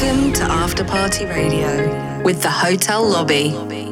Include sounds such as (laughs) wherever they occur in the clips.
Welcome to After Party Radio with the Hotel Lobby.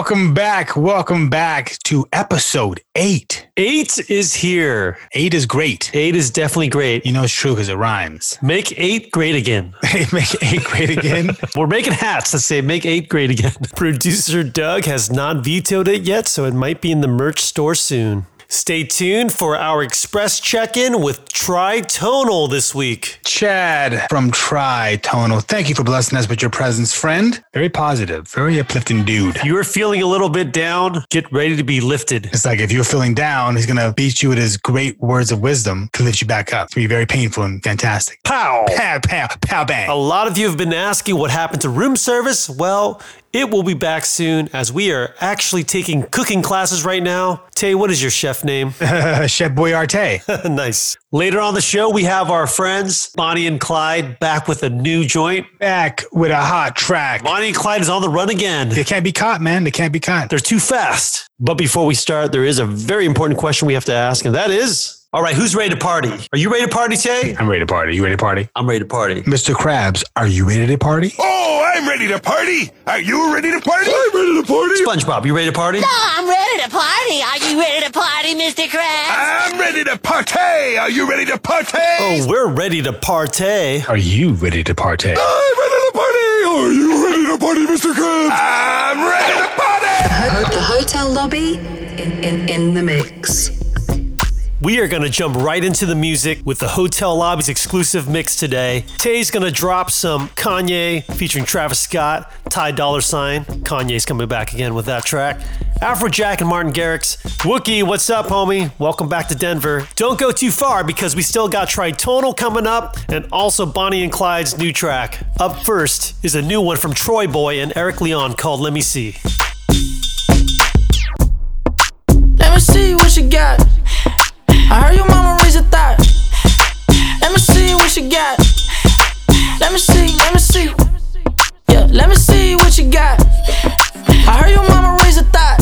Welcome back. Welcome back to episode eight. Eight is here. Eight is great. Eight is definitely great. You know it's true because it rhymes. (laughs) Make eight great again. (laughs) Make eight great again. (laughs) We're making hats that say make eight great again. Producer Doug has not vetoed it yet, so it might be in the merch store soon. Stay tuned for our express check in with Tritonal this week. Chad from Tritonal. Thank you for blessing us with your presence, friend. Very positive, very uplifting dude. If you are feeling a little bit down, get ready to be lifted. It's like if you're feeling down, he's gonna beat you with his great words of wisdom to lift you back up. It's gonna be very painful and fantastic. Pow! Pow, pow, pow, bang. A lot of you have been asking what happened to room service. Well, it will be back soon as we are actually taking cooking classes right now. Tay, what is your chef name? (laughs) Chef Boyarte. (laughs) nice. Later on the show, we have our friends Bonnie and Clyde back with a new joint. Back with a hot track. Bonnie and Clyde is on the run again. They can't be caught, man. They can't be caught. They're too fast. But before we start, there is a very important question we have to ask, and that is all right, who's ready to party? Are you ready to party, Tay? I'm ready to party. You ready to party? I'm ready to party. Mr. Krabs, are you ready to party? Oh, I'm ready to party. Are you ready to party? I'm ready to party. SpongeBob, you ready to party? No, I'm ready to party. Are you ready to party, Mr. Krabs? I'm ready to party. Are you ready to party? Oh, we're ready to partay. Are you ready to partake? I'm ready to party. Are you ready to party, Mr. Krabs? I'm ready to party. Ho- the Hotel Lobby in, in, in the mix. We are going to jump right into the music with the Hotel Lobby's exclusive mix today. Tay's going to drop some Kanye featuring Travis Scott, Ty Dolla $ign. Kanye's coming back again with that track. Afrojack and Martin Garrix. Wuki, what's up, homie? Welcome back to Denver. Don't go too far because we still got Tritonal coming up and also Bonnie and Clyde's new track. Up first is a new one from TroyBoi and Eric Leon called Let Me See. Let me see what you got. I heard your mama raise a thought. Let me see what you got. Let me see, let me see. Yeah, let me see what you got. I heard your mama raise a thought.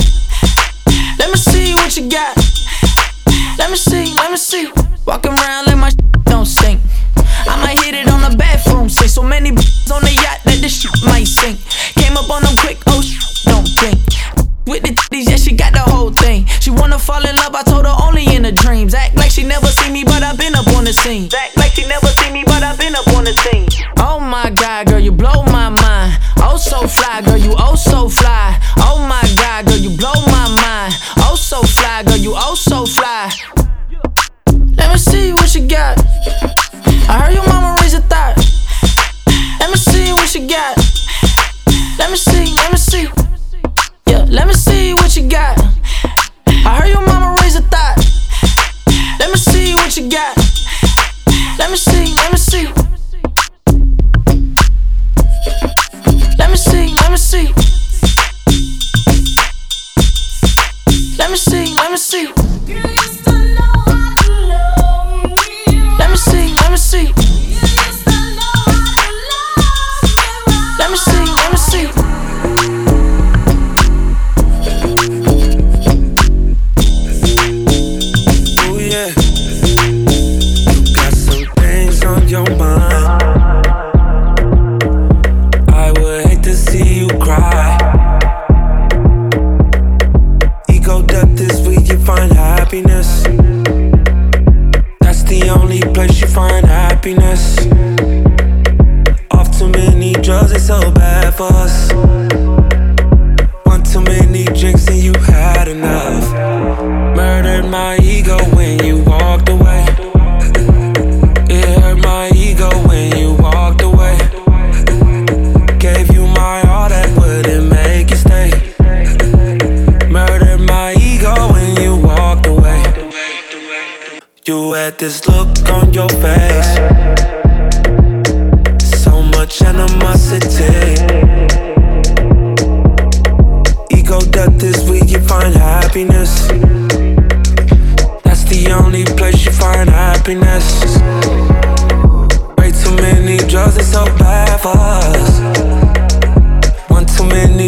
Let me see what you got. Let me see, let me see. Walking around like my don't sink. I might hit it on the bathroom sink. So many on the yacht that this shit might sink. Came up on them quick, oh don't think. With the titties, yeah, she got the whole thing. She wanna fall in love, I told her only in the dreams. Act like she never seen me, but I've been up on the scene. Act like she never seen me, but I've been up on the scene. Oh my god, girl, you blow my mind. Oh so fly, girl, you oh so fly. Oh my god, girl, you blow my mind. Oh so fly, girl, you oh so fly.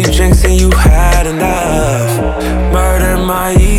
Drinks and you had enough. Murder my ego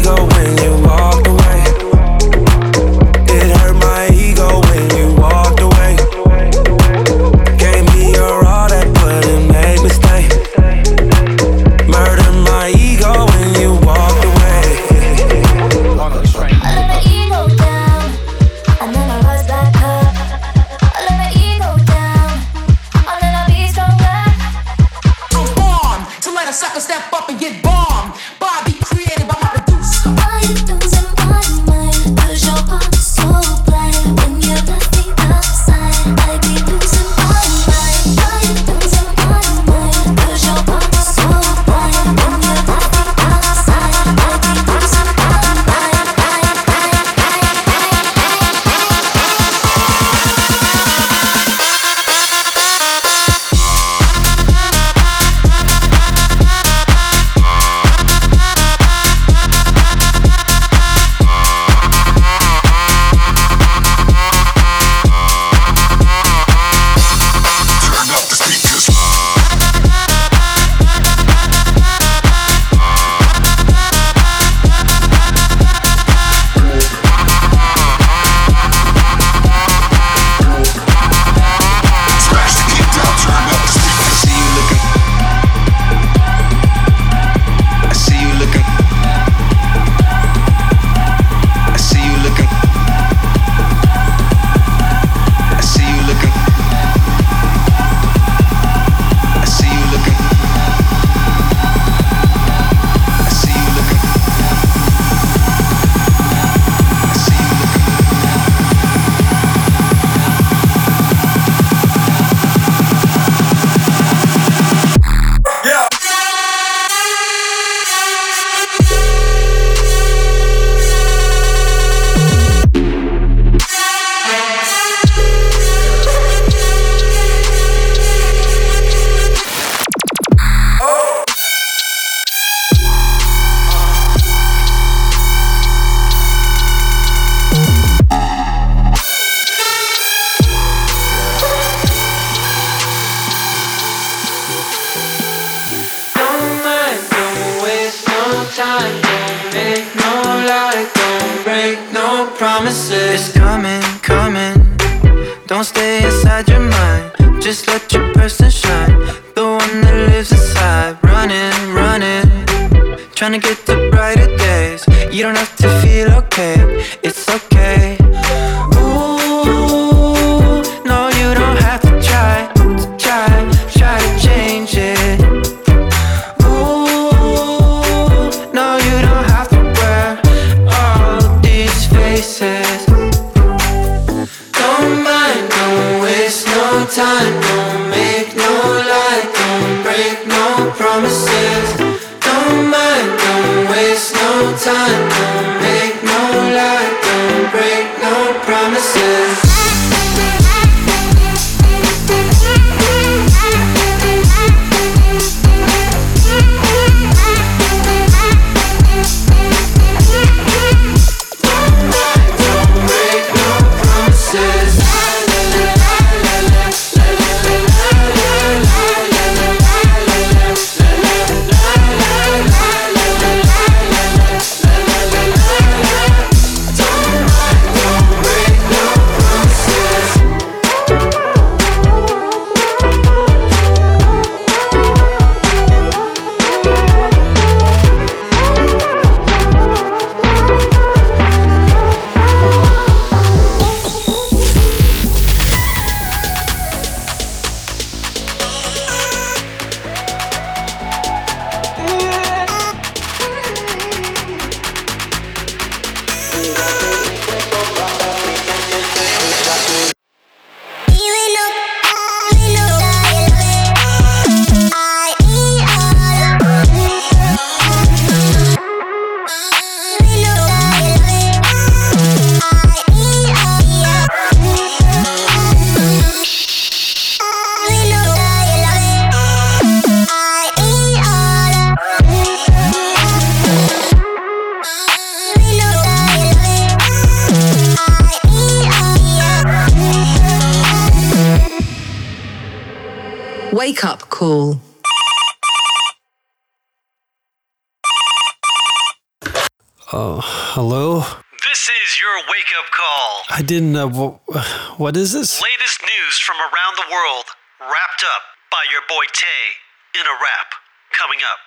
Uh, what is this? Latest news from around the world, wrapped up by your boy Tay in a wrap. Coming up,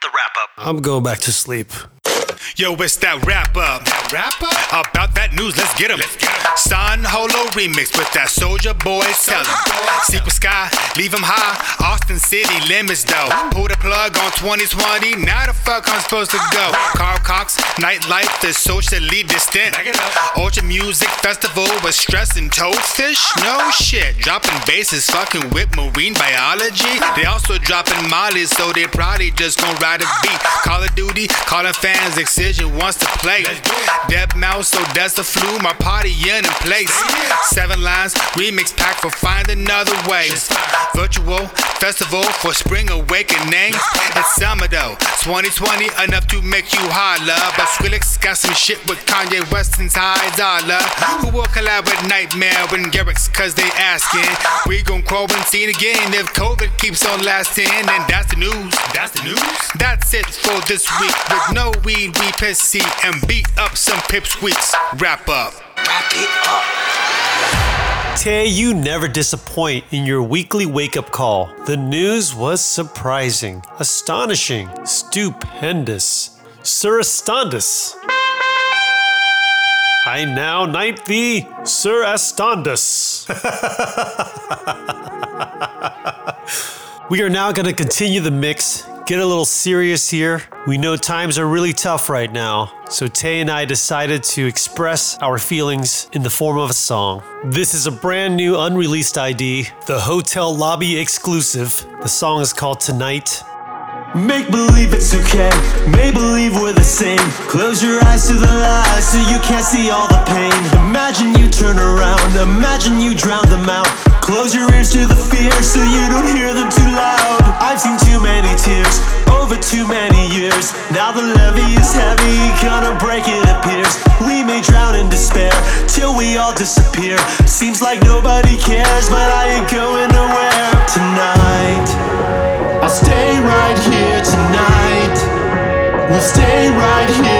the wrap up. I'm going back to sleep. Yo, it's that rapper. That? About that news, let's get him. San Holo remix with that Soldier Boy selling. Secret Sky, leave him high. Austin City limits though. Pull the plug on 2020. Now the fuck I'm supposed to go. Carl Cox, nightlife is socially distant. Ultra Music Festival with stress and toadfish. No shit. Dropping bases, fucking with marine biology. They also dropping Molly, so they probably just gonna ride a beat. Call of Duty, calling fans excision wants to play. Deadmau5, so that's the flu. My party in place. Seven Lions, remix pack for find another way. Virtual festival for spring awakening. It's summer though, 2020 enough to make you holler. But Skrillex got some shit with Kanye West and Ty Dolla. Who will collab with Nightmare and Garrix? Cause they asking. We gon' quarantine again if COVID keeps on lasting. And that's the news. That's the news. That's it for this week with no weed DPC and beat up some pipsqueaks. Wrap up. Wrap it up. Tay, you never disappoint in your weekly wake up call. The news was surprising, astonishing, stupendous, sir Astondus. I now knight thee, Sir Astondus. (laughs) we are now going to continue the mix get a little serious here. We know times are really tough right now, so Tay and I decided to express our feelings in the form of a song. This is a brand new unreleased ID, the Hotel Lobby exclusive. The song is called Tonight Make believe it's okay, make believe we're the same. Close your eyes to the lies so you can't see all the pain. Imagine you turn around, imagine you drown them out. Close your ears to the fear so you don't hear them too loud. I've seen too many tears over too many years. Now the levee is heavy, gonna break it appears. We may drown in despair till we all disappear. Seems like nobody cares, but I ain't going nowhere tonight stay right here tonight. We'll stay right here.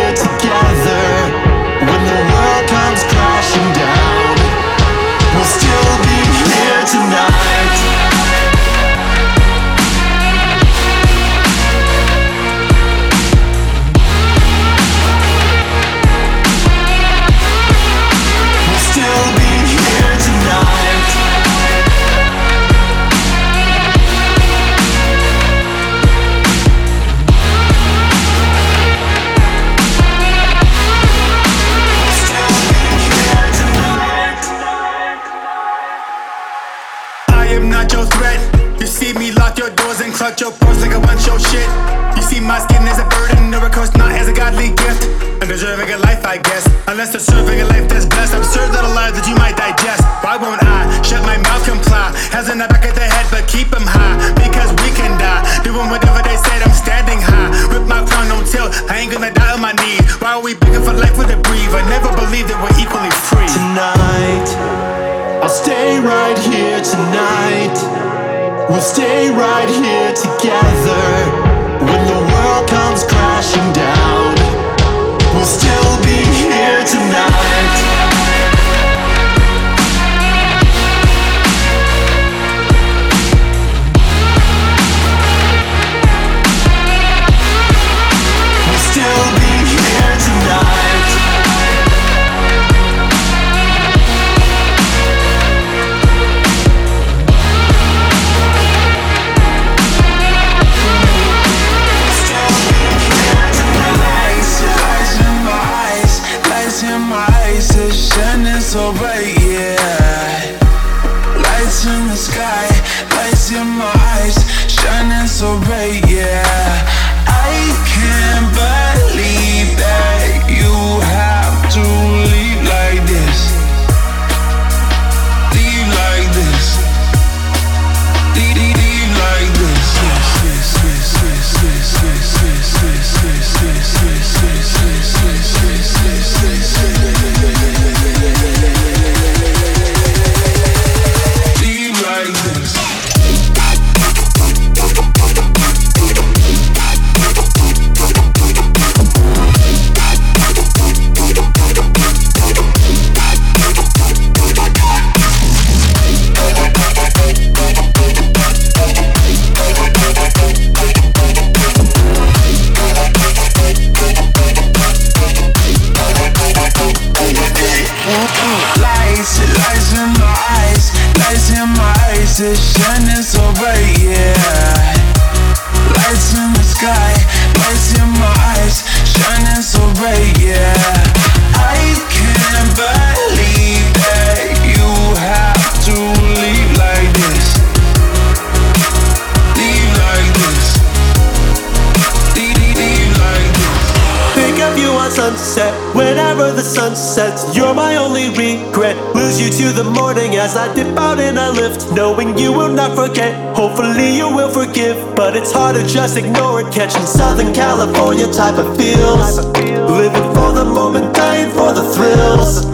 Forget. Hopefully you will forgive, but it's hard to just ignore it. Catching Southern California type of feels, living for the moment, dying for the thrills.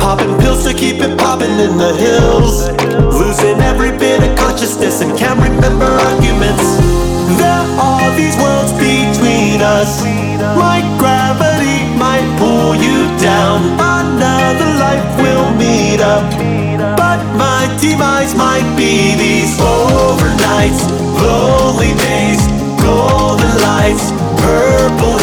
Popping pills to keep it popping in the hills, losing every bit of consciousness and can't remember arguments. There are these worlds between us. Like gravity might pull you down. Another life will meet up. Demise might be these overnights, lonely days, golden lights, purple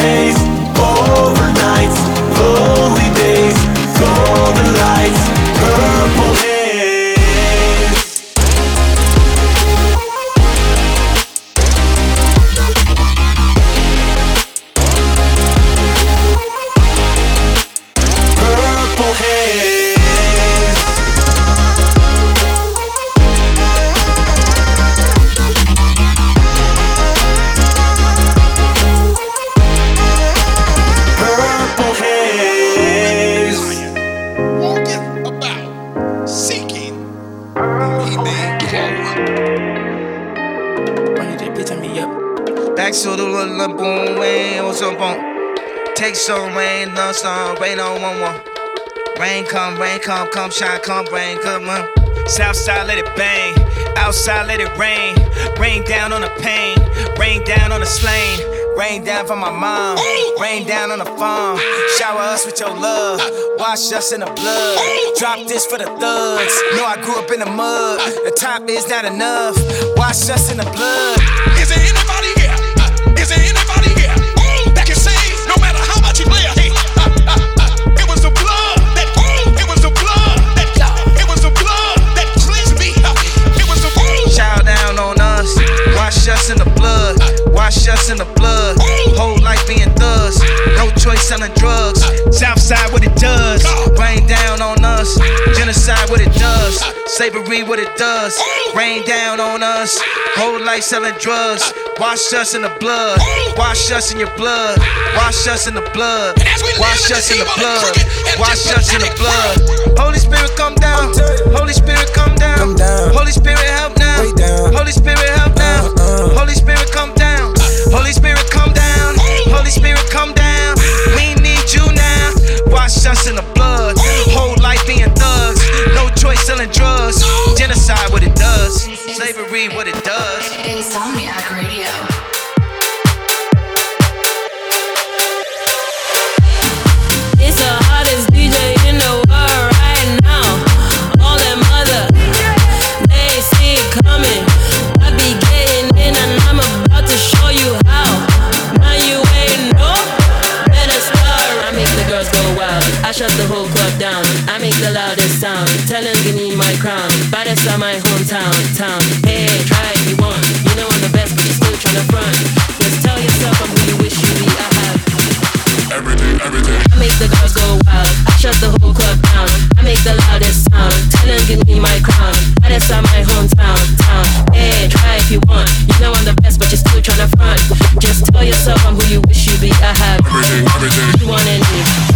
come, come, shine, come rain, come mm. on. Southside let it bang, outside let it rain. Rain down on the pain, rain down on the slain. Rain down from my mom, rain down on the farm. Shower us with your love, wash us in the blood. Drop this for the thugs. Know I grew up in the mud. The top is not enough. Wash us in the blood. Wash us in the blood. Whole life being thugs, no choice selling drugs. Southside what it does. Rain down on us, genocide what it does, slavery what it does. Rain down on us, whole life selling drugs. Wash us in the blood, wash us in your blood, wash us in the blood, wash us in the blood, wash us in the blood. Holy Spirit come down, Holy Spirit come down, Holy Spirit help now, Holy Spirit help now, uh-uh. Holy Spirit come down, Holy Spirit come down, Holy Spirit come down. We need you now. Wash us in the blood, whole life being thugs, no choice selling drugs, genocide what it does, slavery what it does. Insomniac Radio. Hometown, town. Hey, try if you want. You know I'm the best, but you still front. Just tell yourself I'm who you wish you be. I have. Everything, everything. I make the girls go wild. I shut the whole club down. I make the loudest sound. Tell them give me my crown. My hometown, town. Hey, try if you want. You know I'm the best, but you're still tryna front. Just tell yourself I'm who you wish you be. I have Everything, everything. you want and need.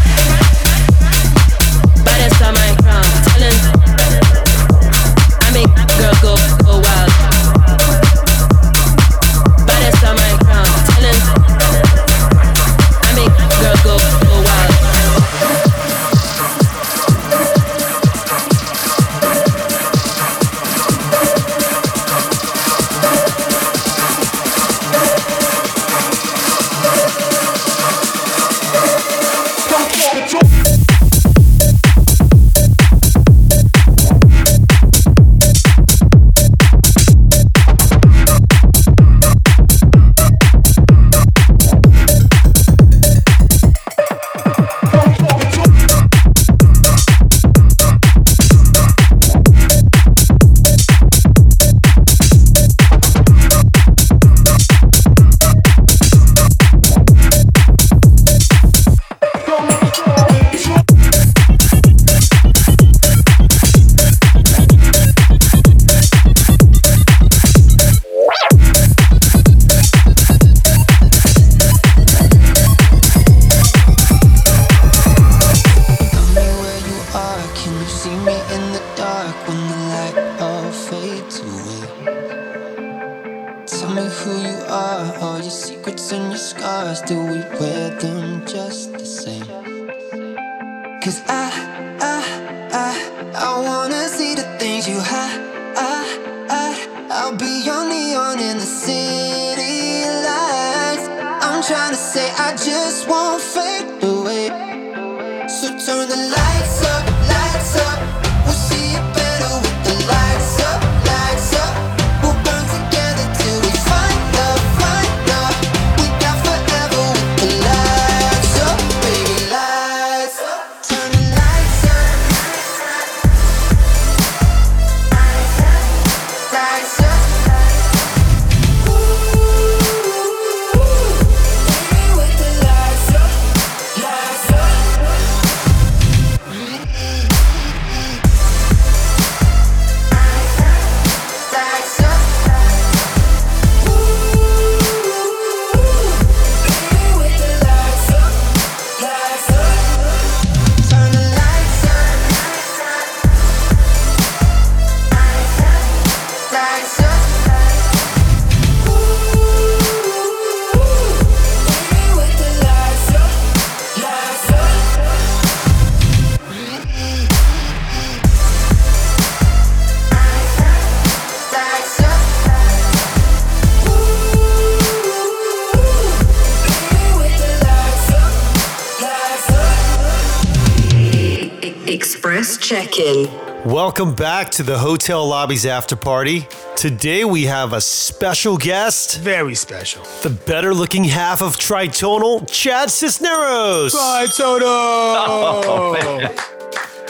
Welcome back to the Hotel Lobby's After Party. Today we have a special guest. Very special. The better looking half of Tritonal, Chad Cisneros. Tritono! Oh, (laughs) man.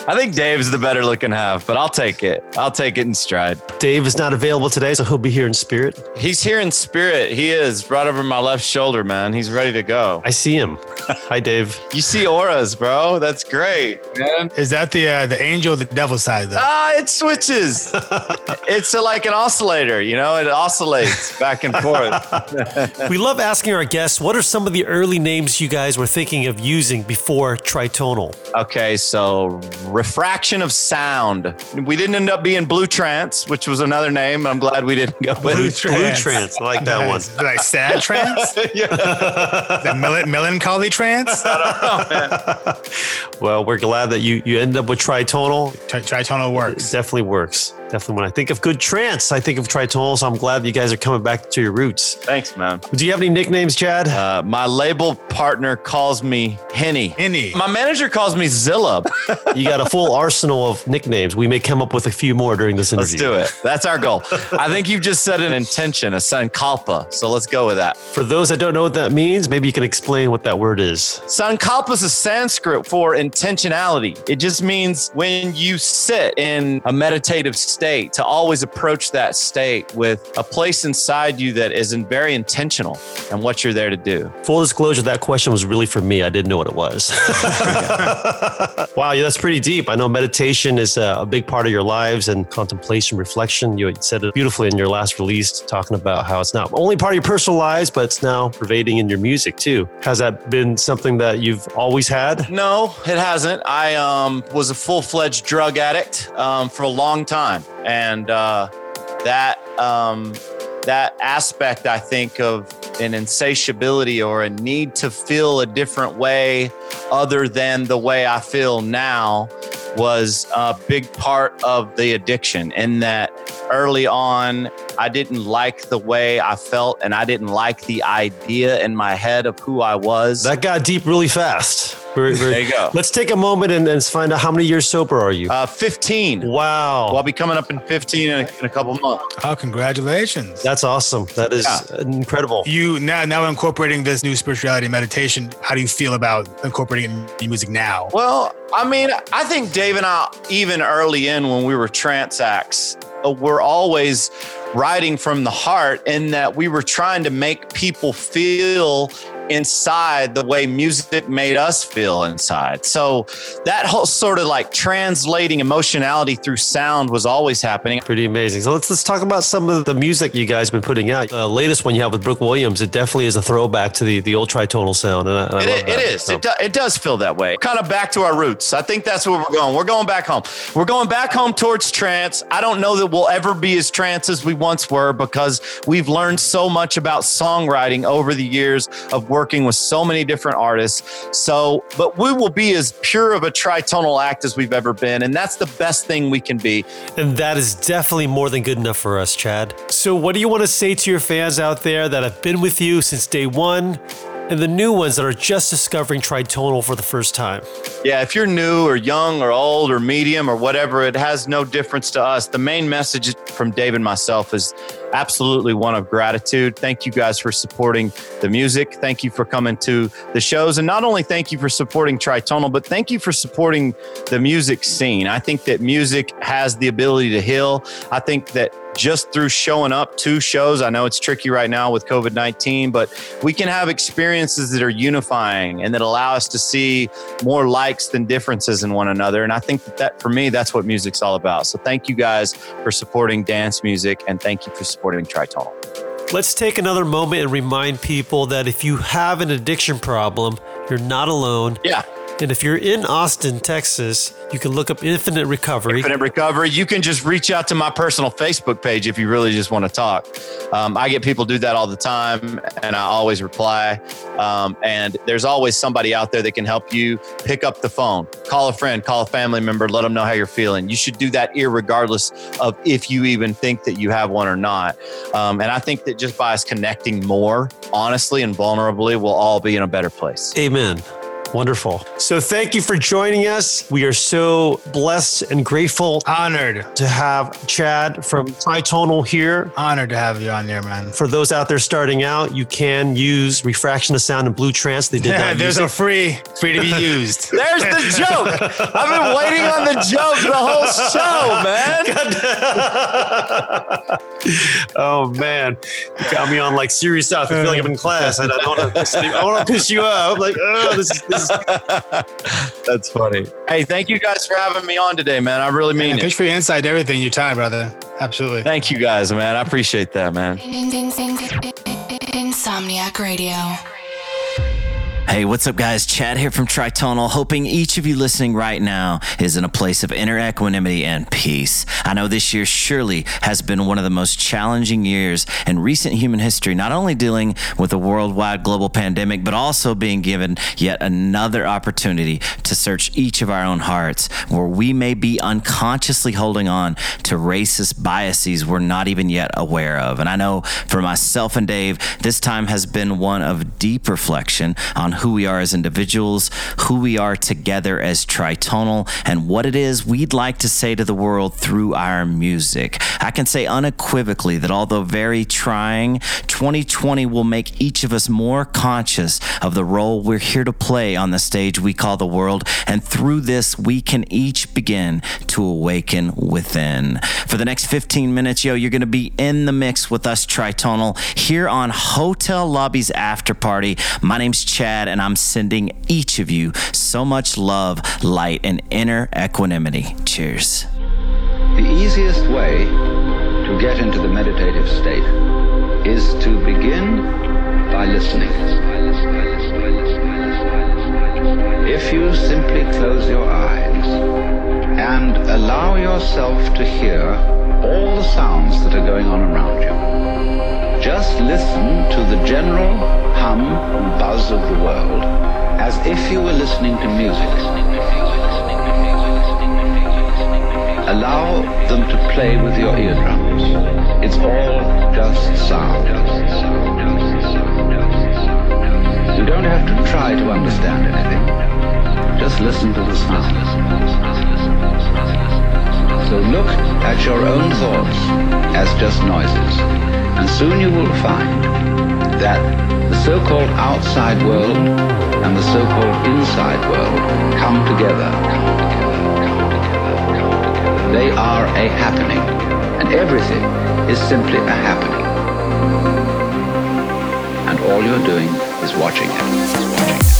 I think Dave's the better looking half, but I'll take it. I'll take it in stride. Dave is not available today, so he'll be here in spirit. He's here in spirit. He is right over my left shoulder, man. He's ready to go. I see him. (laughs) Hi, Dave. You see auras, bro. That's great, man. Is that the uh, the angel or the devil side though? Ah, it switches. (laughs) it's a, like an oscillator, you know, it oscillates back and forth. (laughs) we love asking our guests what are some of the early names you guys were thinking of using before Tritonal? Okay, so refraction of sound. We didn't end up being Blue Trance, which was another name. I'm glad we didn't go with Blue Blue Trance. I like that one. Like sad (laughs) trance? yeah. the mel- melancholy trance? (laughs) Well, we're glad that you you ended up with Tritonal. Tri- tritonal works. It definitely works. Definitely. When I think of good trance, I think of Tritonal. So I'm glad you guys are coming back to your roots. Thanks, man. Do you have any nicknames, Chad? Uh, my label partner calls me Henny. Henny. My manager calls me Zilla. (laughs) you got a full arsenal of nicknames. We may come up with a few more during this interview. Let's do it. That's our goal. I think you've just set an intention, a sankalpa. So let's go with that. For those that don't know what that means, maybe you can explain what that word is. Sankalpa is a Sanskrit for intentionality. It just means when you sit in a meditative state, to always approach that state with a place inside you that is in- very intentional and what you're there to do. Full disclosure, that question was really for me. I didn't know what it was. (laughs) wow, yeah, that's pretty deep. I know meditation is a, a big part of your lives and contemplation, reflection. You said it beautifully in your last release, talking about how it's not only part of your personal lives, but it's now pervading in your music too. Has that been something that you've always had? No, it hasn't. I um, was a full fledged drug addict um, for a long time, and uh, that um, that aspect, I think, of an insatiability or a need to feel a different way other than the way I feel now was a big part of the addiction. In that early on, I didn't like the way I felt, and I didn't like the idea in my head of who I was. That got deep really fast. We're- we're- There you go. Let's take a moment and, and find out how many years sober are you? Uh, 15. Wow. Well, I'll be coming up in 15 in a, in a couple months. Oh, congratulations. That's awesome. That is incredible. You now now incorporating this new spirituality meditation. How do you feel about incorporating it in music now? Well, I mean, I think Dave and I, even early in when we were trance acts, uh, were always writing from the heart in that we were trying to make people feel inside the way music made us feel inside. So that whole sort of like translating emotionality through sound was always happening. Pretty amazing. So let's let's talk about some of the music you guys been putting out. The latest one you have with Brooke Williams, it definitely is a throwback to the the old tritonal sound, and I, and I It, love it that. is. So- It, do, it does feel that way. Kind of back to our roots. I think that's where we're going. We're going back home. We're going back home towards trance. I don't know that we'll ever be as trance as we once were because we've learned so much about songwriting over the years of working with so many different artists. So, but we will be as pure of a tritonal act as we've ever been. And that's the best thing we can be. And that is definitely more than good enough for us, Chad. So, what do you want to say to your fans out there that have been with you since day one and the new ones that are just discovering tritonal for the first time? Yeah, if you're new or young or old or medium or whatever, it has no difference to us. The main message from Dave and myself is absolutely one of gratitude. Thank you guys for supporting the music. Thank you for coming to the shows. And not only thank you for supporting Tritonal, but thank you for supporting the music scene. I think that music has the ability to heal. I think that just through showing up to shows. I know it's tricky right now with COVID 19, but we can have experiences that are unifying and that allow us to see more likes than differences in one another. And I think that, that for me, that's what music's all about. So thank you guys for supporting dance music and thank you for supporting Tritonal. Let's take another moment and remind people that if you have an addiction problem, you're not alone. Yeah. And if you're in Austin, Texas, you can look up Infinite Recovery. Infinite Recovery. You can just reach out to my personal Facebook page if you really just want to talk. Um, I get people do that all the time, and I always reply. Um, and there's always somebody out there that can help you pick up the phone, call a friend, call a family member, let them know how you're feeling. You should do that regardless of if you even think that you have one or not. Um, and I think that just by us connecting more honestly and vulnerably, we'll all be in a better place. Amen. Wonderful. So thank you for joining us. We are so blessed and grateful, honored to have Chad from Tritonal here. Honored to have you on there, man. For those out there starting out, you can use Refraction of Sound and Blue Trance. They did Yeah, not there's a free, free to be (laughs) used. There's the (laughs) joke. I've been waiting on the joke the whole show, man. (laughs) oh man, you got me on like serious stuff. I feel like I'm in class. and I don't want to. I want to piss you off. Like, oh, this is, this is (laughs) That's funny. Hey, thank you guys for having me on today, man. I really mean Man, it. thanks for your insight everything, your time, brother. Absolutely. Thank you guys, man. I appreciate that, man. Insomniac Radio. Hey, what's up, guys? Chad here from Tritonal, hoping each of you listening right now is in a place of inner equanimity and peace. I know this year surely has been one of the most challenging years in recent human history, not only dealing with a worldwide global pandemic, but also being given yet another opportunity to search each of our own hearts, where we may be unconsciously holding on to racist biases we're not even yet aware of. And I know for myself and Dave, this time has been one of deep reflection on who we are as individuals, who we are together as tritonal, and what it is we'd like to say to the world through our music. I can say unequivocally that although very trying, 2020 will make each of us more conscious of the role we're here to play on the stage we call the world, and through this, we can each begin to awaken within. For the next 15 minutes, yo, you're gonna be in the mix with us tritonal here on Hotel Lobby's After Party. My name's Chad, and I'm sending each of you so much love, light, and inner equanimity. Cheers. The easiest way to get into the meditative state is to begin by listening. If you simply close your eyes and allow yourself to hear all the sounds that are going on around you, just listen to the general hum and buzz of the world as if you were listening to music. Allow them to play with your eardrums. It's all just sound. You don't have to try to understand anything. Just listen to the sound. So look at your own thoughts as just noises, and soon you will find that the so-called outside world and the so-called inside world come together. They are a happening, and everything is simply a happening. And all you're doing is watching it. This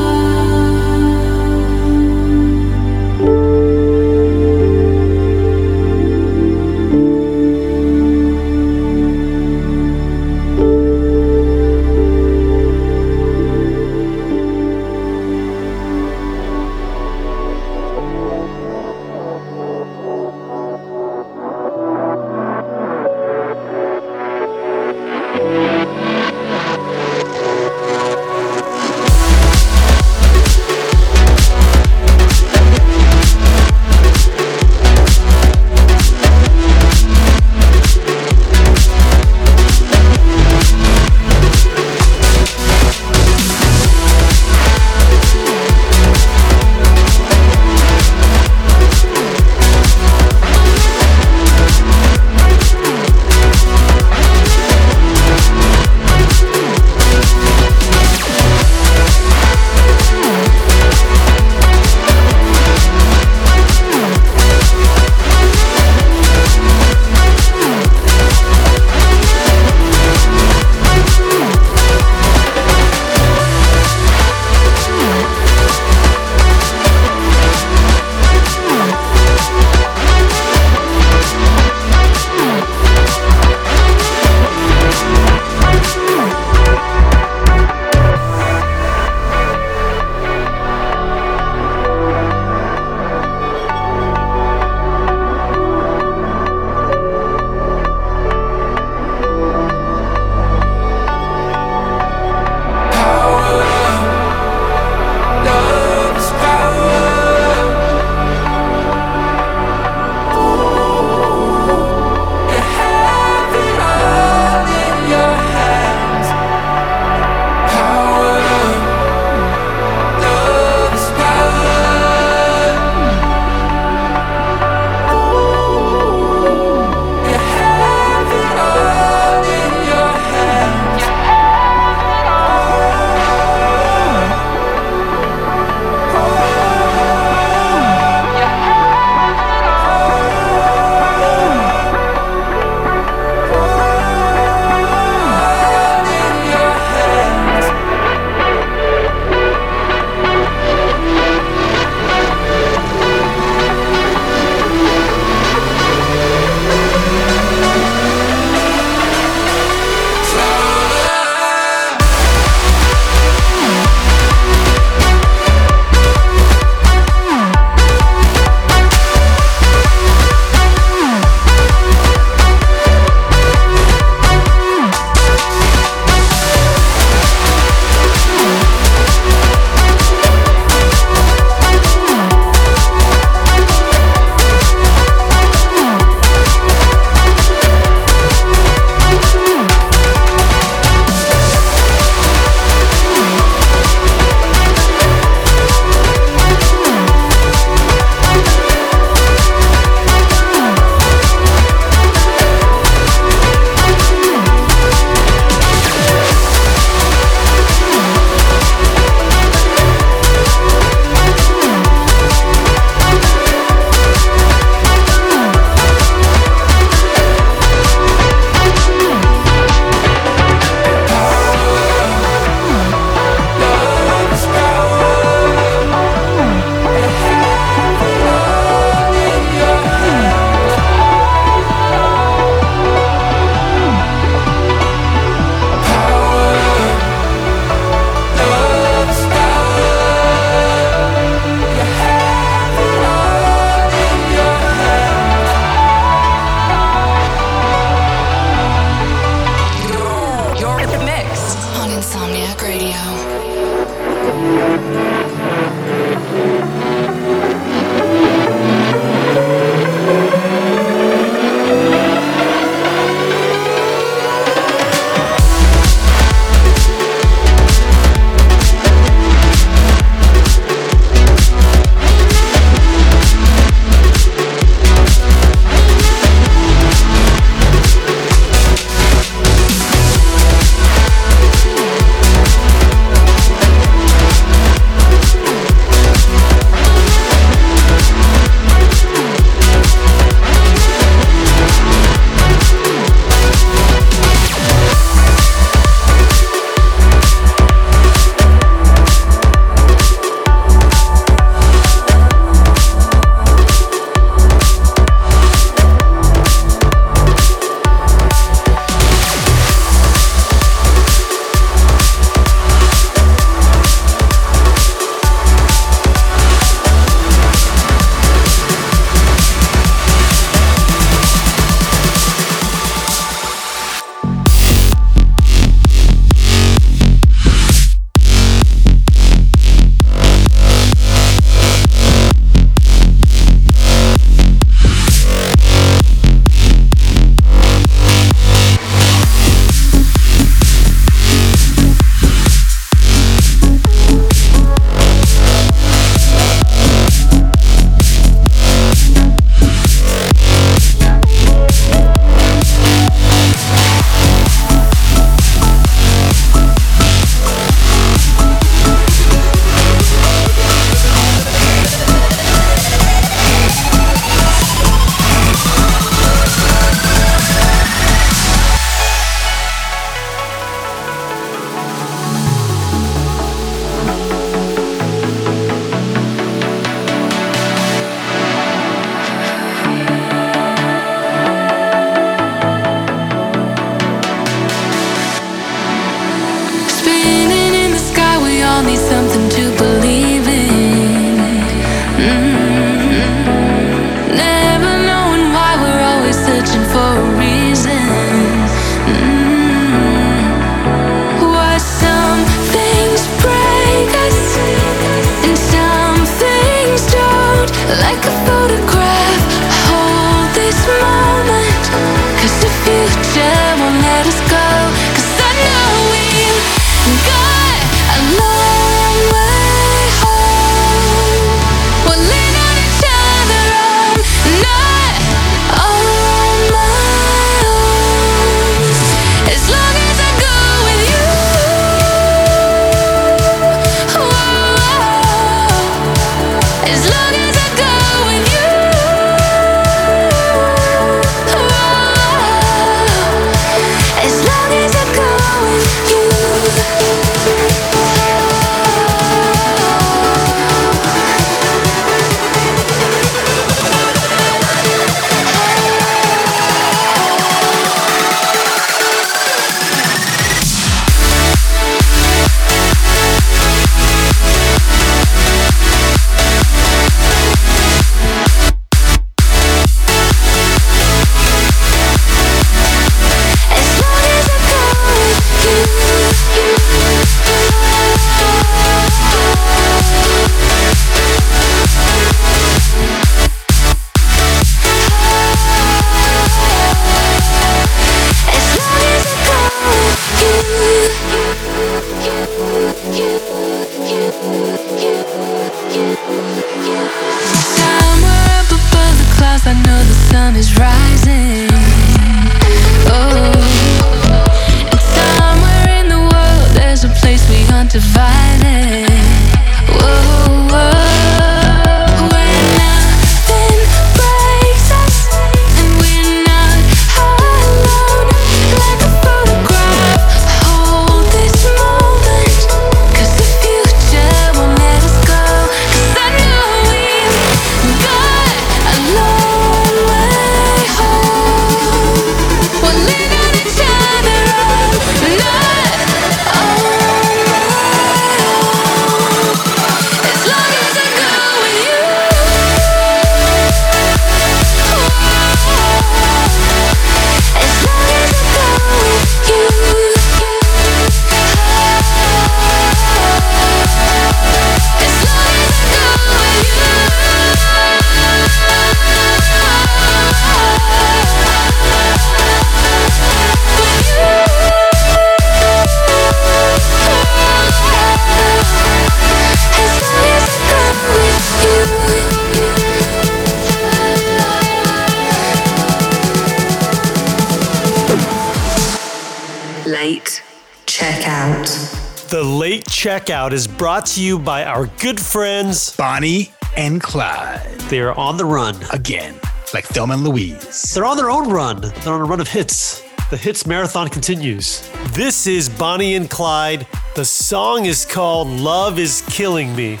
checkout is brought to you by our good friends Bonnie and Clyde. They are on the run again, like Thelma and Louise. They're on their own run. They're on a run of hits. The hits marathon continues. This is Bonnie and Clyde. The song is called Love is Killing Me.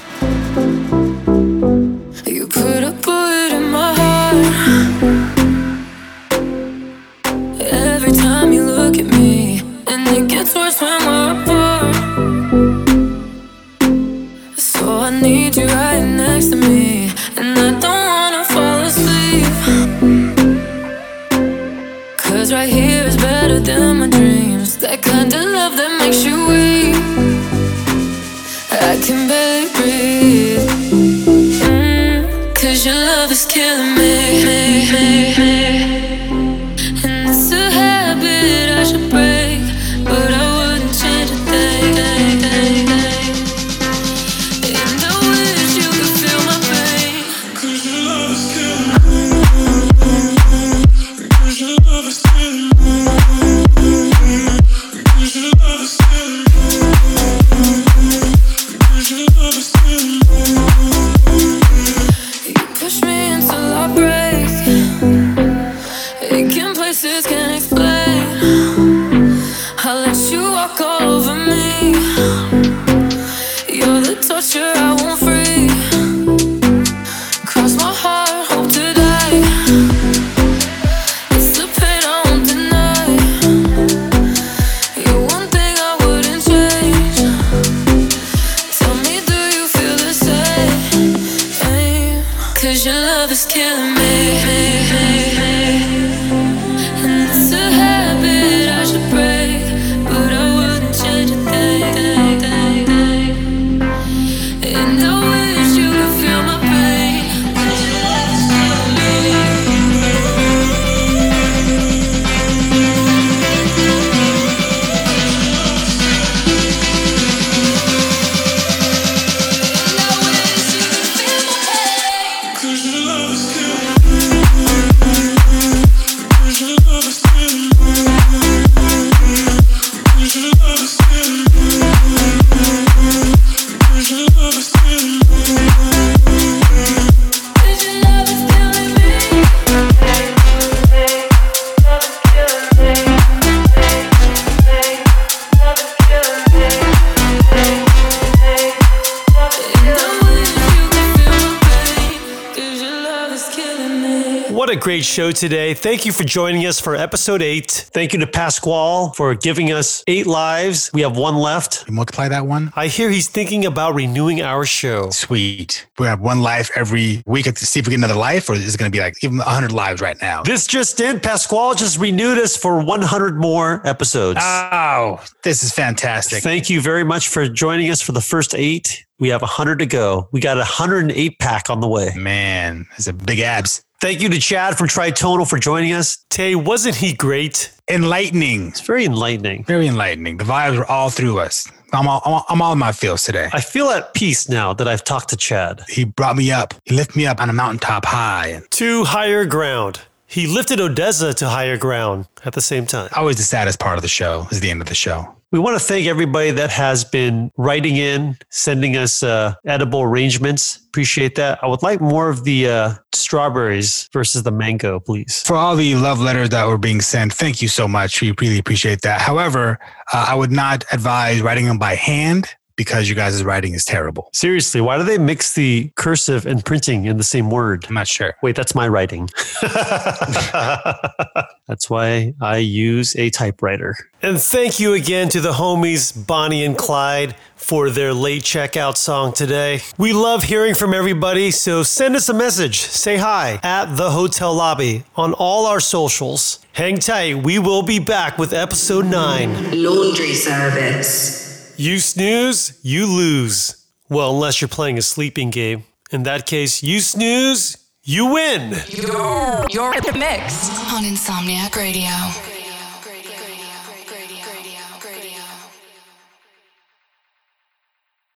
Today. Thank you for joining us for episode eight. Thank you to Pasquale for giving us eight lives. We have one left. You multiply that one? I hear he's thinking about renewing our show. Sweet. We have one life every week to see if we get another life, or is it going to be like give him 100 lives right now? This just in, Pasquale just renewed us for 100 more episodes. Oh, this is fantastic. Thank you very much for joining us for the first eight. We have 100 to go. We got a 108 pack on the way. Man, it's a big abs. Thank you to Chad from Tritonal for joining us. Tay, wasn't he great? Enlightening. It's very enlightening. Very enlightening. The vibes were all through us. I'm all, I'm all- I'm all in my feels today. I feel at peace now that I've talked to Chad. He brought me up. He lifted me up on a mountaintop high. To higher ground. He lifted Odessa to higher ground at the same time. Always the saddest part of the show is the end of the show. We want to thank everybody that has been writing in, sending us uh, edible arrangements. Appreciate that. I would like more of the uh, strawberries versus the mango, please. For all the love letters that were being sent, thank you so much. We really appreciate that. However, uh, I would not advise writing them by hand because you guys' writing is terrible. Seriously, why do they mix the cursive and printing in the same word? I'm not sure. Wait, that's my writing. (laughs) (laughs) that's why I use a typewriter. And thank you again to the homies Bonnie and Clyde for their late checkout song today. We love hearing from everybody, so send us a message. Say hi at the hotel lobby on all our socials. Hang tight, we will be back with episode 9. Laundry service. You snooze, you lose. Well, unless you're playing a sleeping game. In that case, you snooze, you win. You're, you're the mix. on Insomniac Radio.